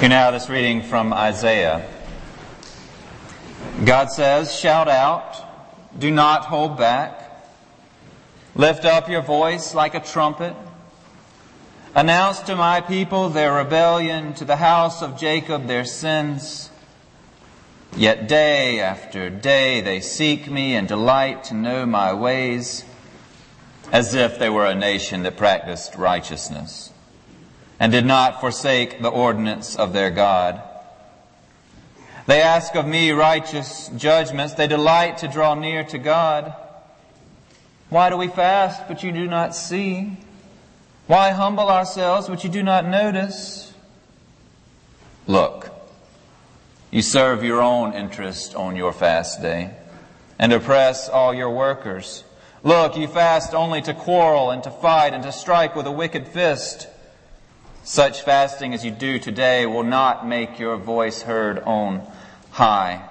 Hear now this reading from Isaiah. God says, Shout out, do not hold back. Lift up your voice like a trumpet. Announce to my people their rebellion, to the house of Jacob their sins. Yet day after day they seek me and delight to know my ways, as if they were a nation that practiced righteousness and did not forsake the ordinance of their God. They ask of me righteous judgments. They delight to draw near to God. Why do we fast, but you do not see? Why humble ourselves, but you do not notice? Look, you serve your own interest on your fast day and oppress all your workers. Look, you fast only to quarrel and to fight and to strike with a wicked fist. Such fasting as you do today will not make your voice heard on high.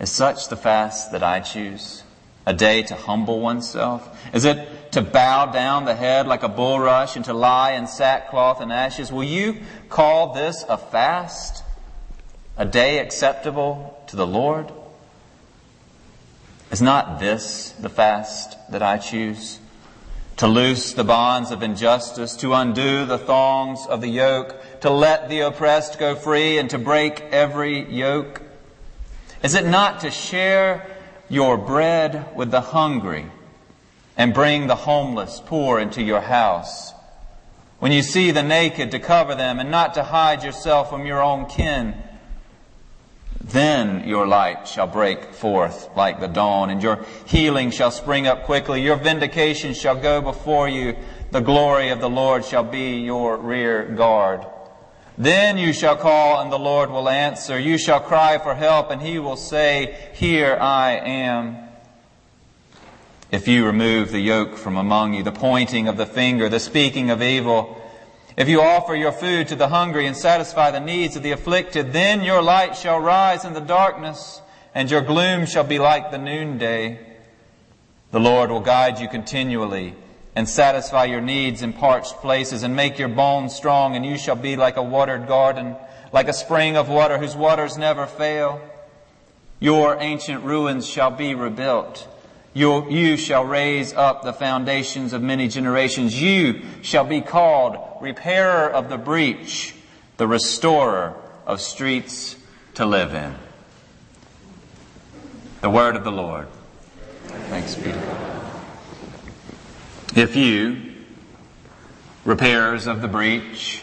Is such the fast that I choose? A day to humble oneself? Is it to bow down the head like a bulrush and to lie in sackcloth and ashes? Will you call this a fast? A day acceptable to the Lord? Is not this the fast that I choose? To loose the bonds of injustice, to undo the thongs of the yoke, to let the oppressed go free, and to break every yoke? Is it not to share your bread with the hungry and bring the homeless poor into your house? When you see the naked, to cover them and not to hide yourself from your own kin? Then your light shall break forth like the dawn, and your healing shall spring up quickly. Your vindication shall go before you. The glory of the Lord shall be your rear guard. Then you shall call, and the Lord will answer. You shall cry for help, and he will say, Here I am. If you remove the yoke from among you, the pointing of the finger, the speaking of evil, if you offer your food to the hungry and satisfy the needs of the afflicted, then your light shall rise in the darkness, and your gloom shall be like the noonday. The Lord will guide you continually and satisfy your needs in parched places and make your bones strong, and you shall be like a watered garden, like a spring of water whose waters never fail. Your ancient ruins shall be rebuilt you, you shall raise up the foundations of many generations. You shall be called repairer of the breach, the restorer of streets to live in. The word of the Lord. Thanks be to God. If you, repairers of the breach,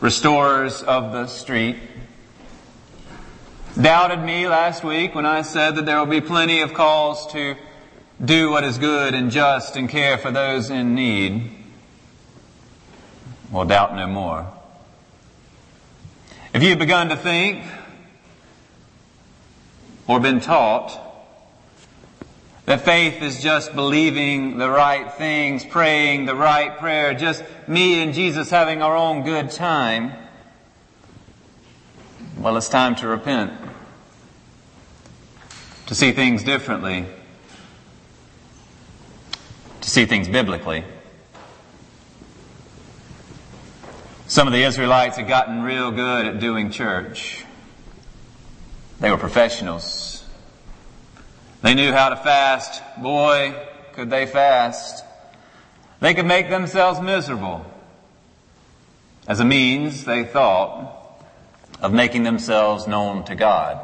restorers of the street, doubted me last week when I said that there will be plenty of calls to do what is good and just and care for those in need. Well, doubt no more. If you've begun to think or been taught that faith is just believing the right things, praying the right prayer, just me and Jesus having our own good time, well, it's time to repent to see things differently, to see things biblically. Some of the Israelites had gotten real good at doing church. They were professionals. They knew how to fast. Boy, could they fast. They could make themselves miserable as a means, they thought, of making themselves known to God.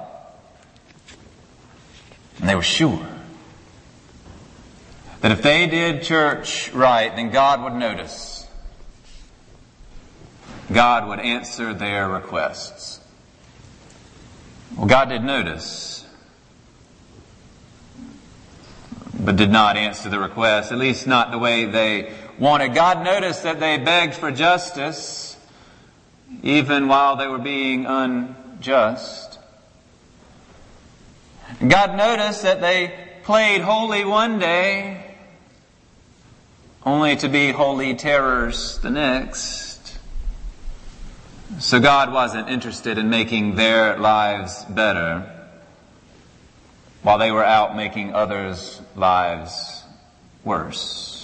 And they were sure that if they did church right, then God would notice. God would answer their requests. Well, God did notice, but did not answer the request, at least not the way they wanted. God noticed that they begged for justice, even while they were being unjust. God noticed that they played holy one day, only to be holy terrors the next. So God wasn't interested in making their lives better while they were out making others' lives worse.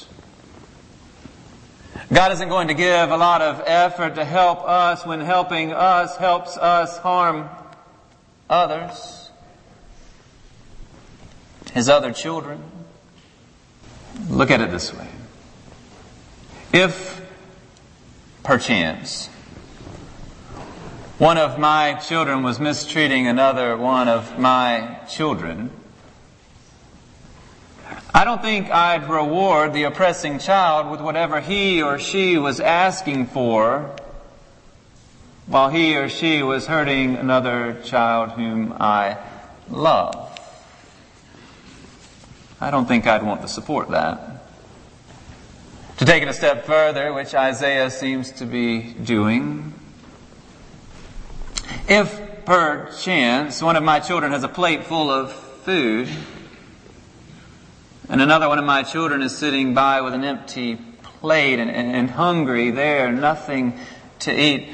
God isn't going to give a lot of effort to help us when helping us helps us harm others, His other children. Look at it this way. If, perchance, one of my children was mistreating another one of my children, I don't think I'd reward the oppressing child with whatever he or she was asking for while he or she was hurting another child whom I love. I don't think I'd want to support that. To take it a step further, which Isaiah seems to be doing, if perchance one of my children has a plate full of food, and another one of my children is sitting by with an empty plate and, and, and hungry there, nothing to eat,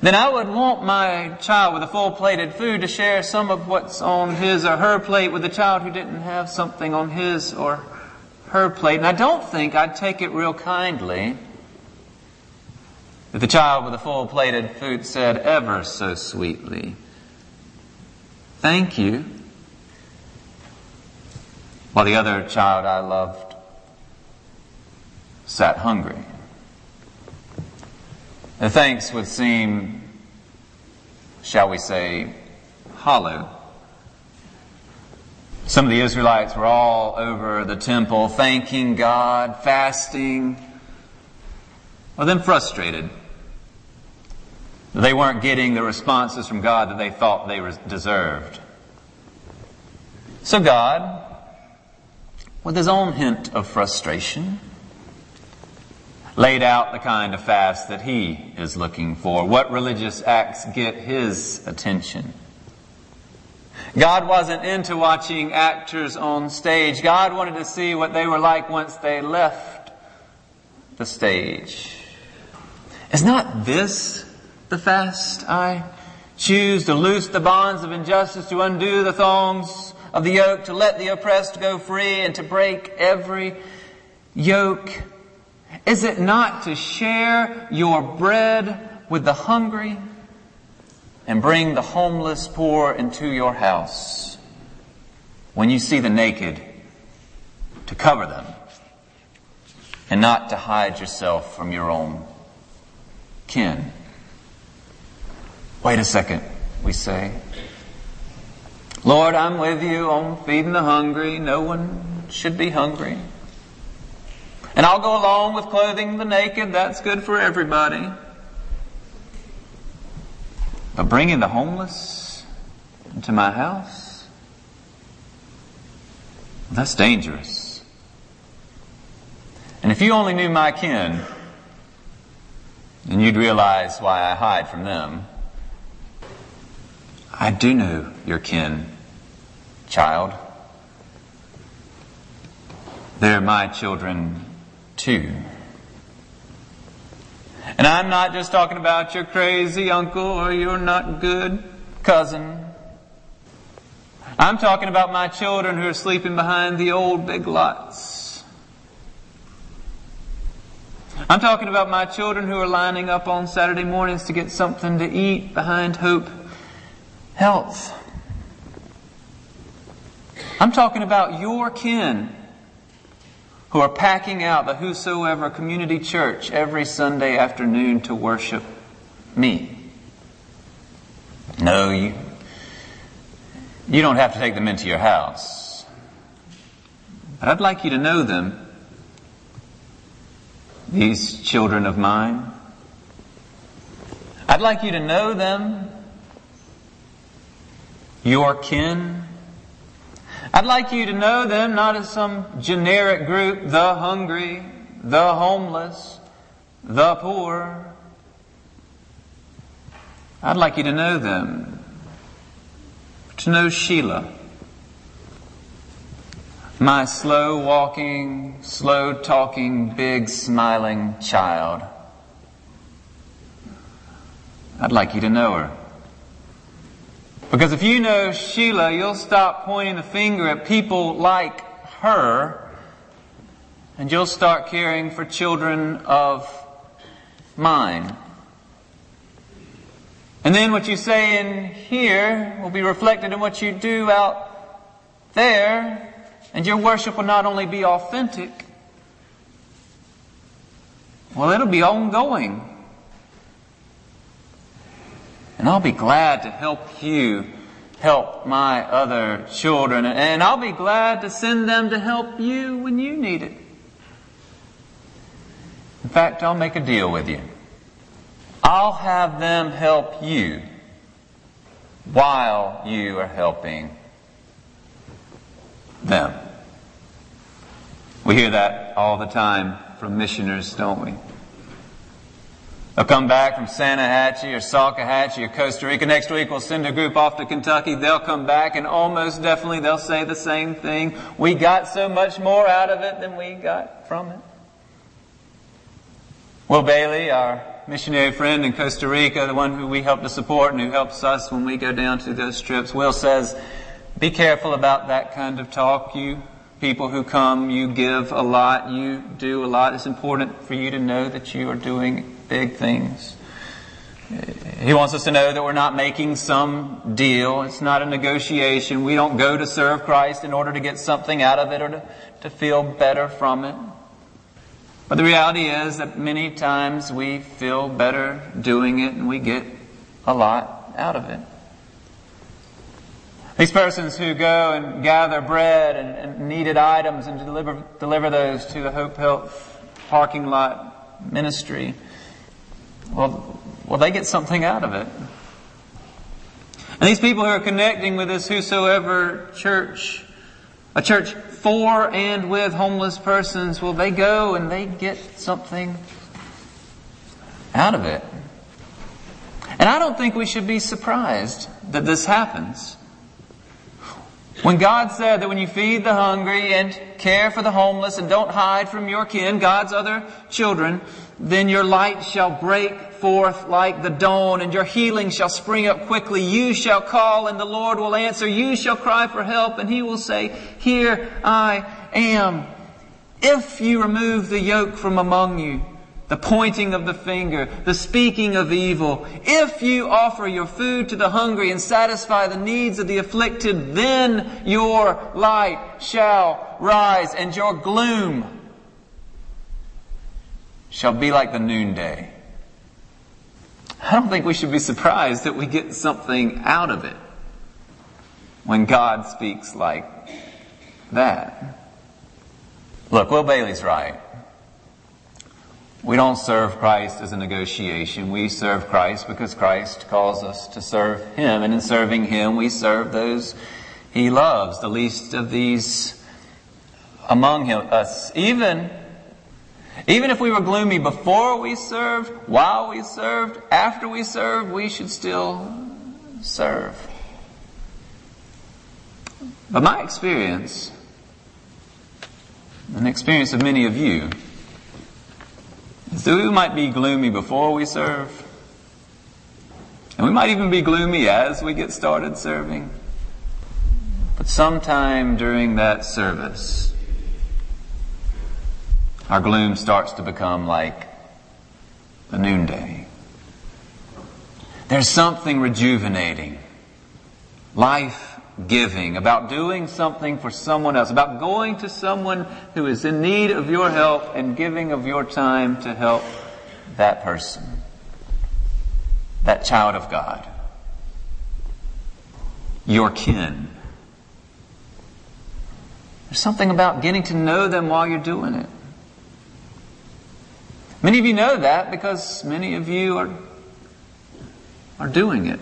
then I would want my child with a full plated food to share some of what's on his or her plate with the child who didn't have something on his or her plate. And I don't think I'd take it real kindly if the child with the full plated food said ever so sweetly, Thank you. While the other child I loved sat hungry. The thanks would seem, shall we say, hollow. Some of the Israelites were all over the temple thanking God, fasting, well, then frustrated. They weren't getting the responses from God that they thought they deserved. So God, with his own hint of frustration, laid out the kind of fast that he is looking for. What religious acts get his attention? God wasn't into watching actors on stage. God wanted to see what they were like once they left the stage. Is not this the fast I choose to loose the bonds of injustice, to undo the thongs of the yoke, to let the oppressed go free, and to break every yoke? Is it not to share your bread with the hungry and bring the homeless poor into your house? When you see the naked, to cover them and not to hide yourself from your own kin. Wait a second, we say. Lord, I'm with you on feeding the hungry. No one should be hungry. And I'll go along with clothing the naked. That's good for everybody. But bringing the homeless into my house? That's dangerous. And if you only knew my kin, then you'd realize why I hide from them. I do know your kin, child. They're my children too. And I'm not just talking about your crazy uncle or your not good cousin. I'm talking about my children who are sleeping behind the old big lots. I'm talking about my children who are lining up on Saturday mornings to get something to eat behind Hope Health. I'm talking about your kin who are packing out the Whosoever Community Church every Sunday afternoon to worship me. No, you, you don't have to take them into your house. But I'd like you to know them. These children of mine. I'd like you to know them. Your kin. I'd like you to know them not as some generic group, the hungry, the homeless, the poor. I'd like you to know them. To know Sheila. My slow walking, slow talking, big smiling child. I'd like you to know her. Because if you know Sheila, you'll stop pointing the finger at people like her And you'll start caring for children of mine. And then what you say in here will be reflected in what you do out there, and your worship will not only be authentic, well, it'll be ongoing. And I'll be glad to help you help my other children, and I'll be glad to send them to help you when you need it. In fact, I'll make a deal with you. I'll have them help you while you are helping them. We hear that all the time from missioners, don't we? They'll come back from Sanahatchee or Salkehatchie or Costa Rica. Next week we'll send a group off to Kentucky. They'll come back and almost definitely they'll say the same thing. We got so much more out of it than we got from it. Will Bailey, our missionary friend in Costa Rica, the one who we help to support and who helps us when we go down to those trips, Will says, be careful about that kind of talk. You people who come, you give a lot, you do a lot. It's important for you to know that you are doing big things. He wants us to know that we're not making some deal. It's not a negotiation. We don't go to serve Christ in order to get something out of it or to, to feel better from it. But the reality is that many times we feel better doing it and we get a lot out of it. These persons who go and gather bread and, and needed items and deliver, deliver those to the Hope Health parking lot ministry, well, well, they get something out of it. And these people who are connecting with this whosoever church, a church for and with homeless persons, well, they go and they get something out of it. And I don't think we should be surprised that this happens. When God said that when you feed the hungry and care for the homeless and don't hide from your kin, God's other children, then your light shall break forth like the dawn and your healing shall spring up quickly. You shall call and the Lord will answer. You shall cry for help and he will say, here I am. If you remove the yoke from among you, the pointing of the finger, the speaking of evil. If you offer your food to the hungry and satisfy the needs of the afflicted, then your light shall rise and your gloom shall be like the noonday. I don't think we should be surprised that we get something out of it when God speaks like that. Look, Will Bailey's right. We don't serve Christ as a negotiation. We serve Christ because Christ calls us to serve Him. And in serving Him, we serve those He loves, the least of these among him, us. Even, even if we were gloomy before we served, while we served, after we served, we should still serve. But my experience, and the experience of many of you, is that we might be gloomy before we serve. And we might even be gloomy as we get started serving. But sometime during that service, our gloom starts to become like the noonday. There's something rejuvenating, life giving, about doing something for someone else, about going to someone who is in need of your help and giving of your time to help that person, that child of God, your kin. There's something about getting to know them while you're doing it. Many of you know that because many of you are, are doing it.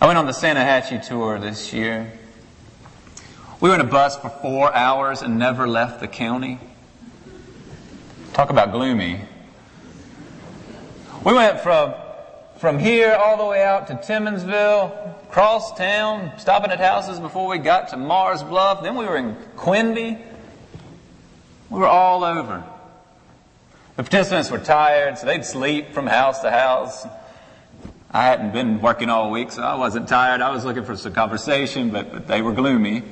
I went on the Sanahatchee tour this year. We were in a bus for four hours and never left the county. Talk about gloomy. We went from, from here all the way out to Timminsville, cross town, stopping at houses before we got to Mars Bluff. Then we were in Quinby. We were all over. The participants were tired, so they'd sleep from house to house. I hadn't been working all week, so I wasn't tired. I was looking for some conversation, but, but they were gloomy.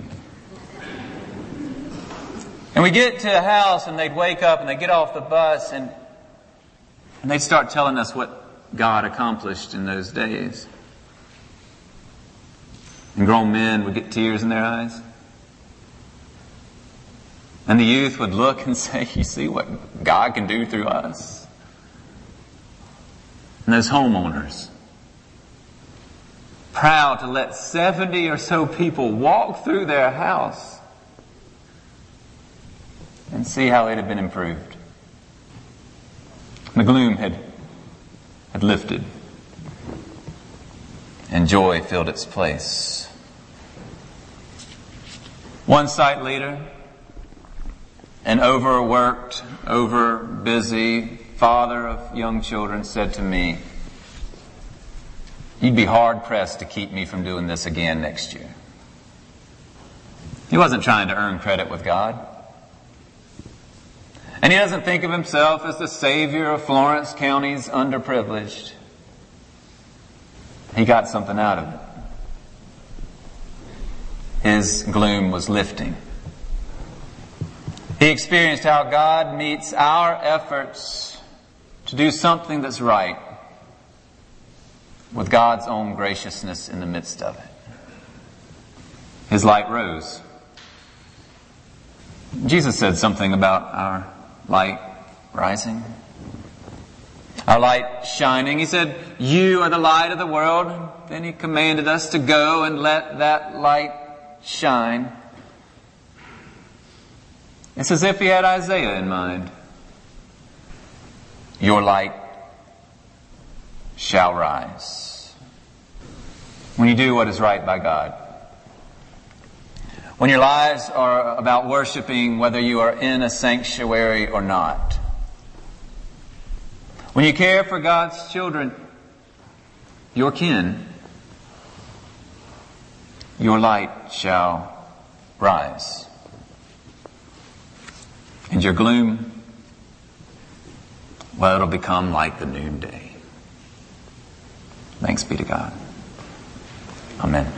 And we get to a house and they'd wake up and they'd get off the bus and, and they'd start telling us what God accomplished in those days. And grown men would get tears in their eyes. And the youth would look and say, You see what God can do through us? And those homeowners, proud to let 70 or so people walk through their house and see how it had been improved. The gloom had, had lifted and joy filled its place. One site leader, an overworked, over busy father of young children said to me, You'd be hard pressed to keep me from doing this again next year. He wasn't trying to earn credit with God. And he doesn't think of himself as the savior of Florence County's underprivileged. He got something out of it. His gloom was lifting. He experienced how God meets our efforts to do something that's right with God's own graciousness in the midst of it. His light rose. Jesus said something about our light rising. Our light shining. He said, You are the light of the world. Then he commanded us to go and let that light shine. It's as if he had Isaiah in mind. Your light shall rise. When you do what is right by God. When your lives are about worshiping whether you are in a sanctuary or not. When you care for God's children, your kin, your light shall rise. And your gloom, well, it'll become like the noonday. Thanks be to God. Amen.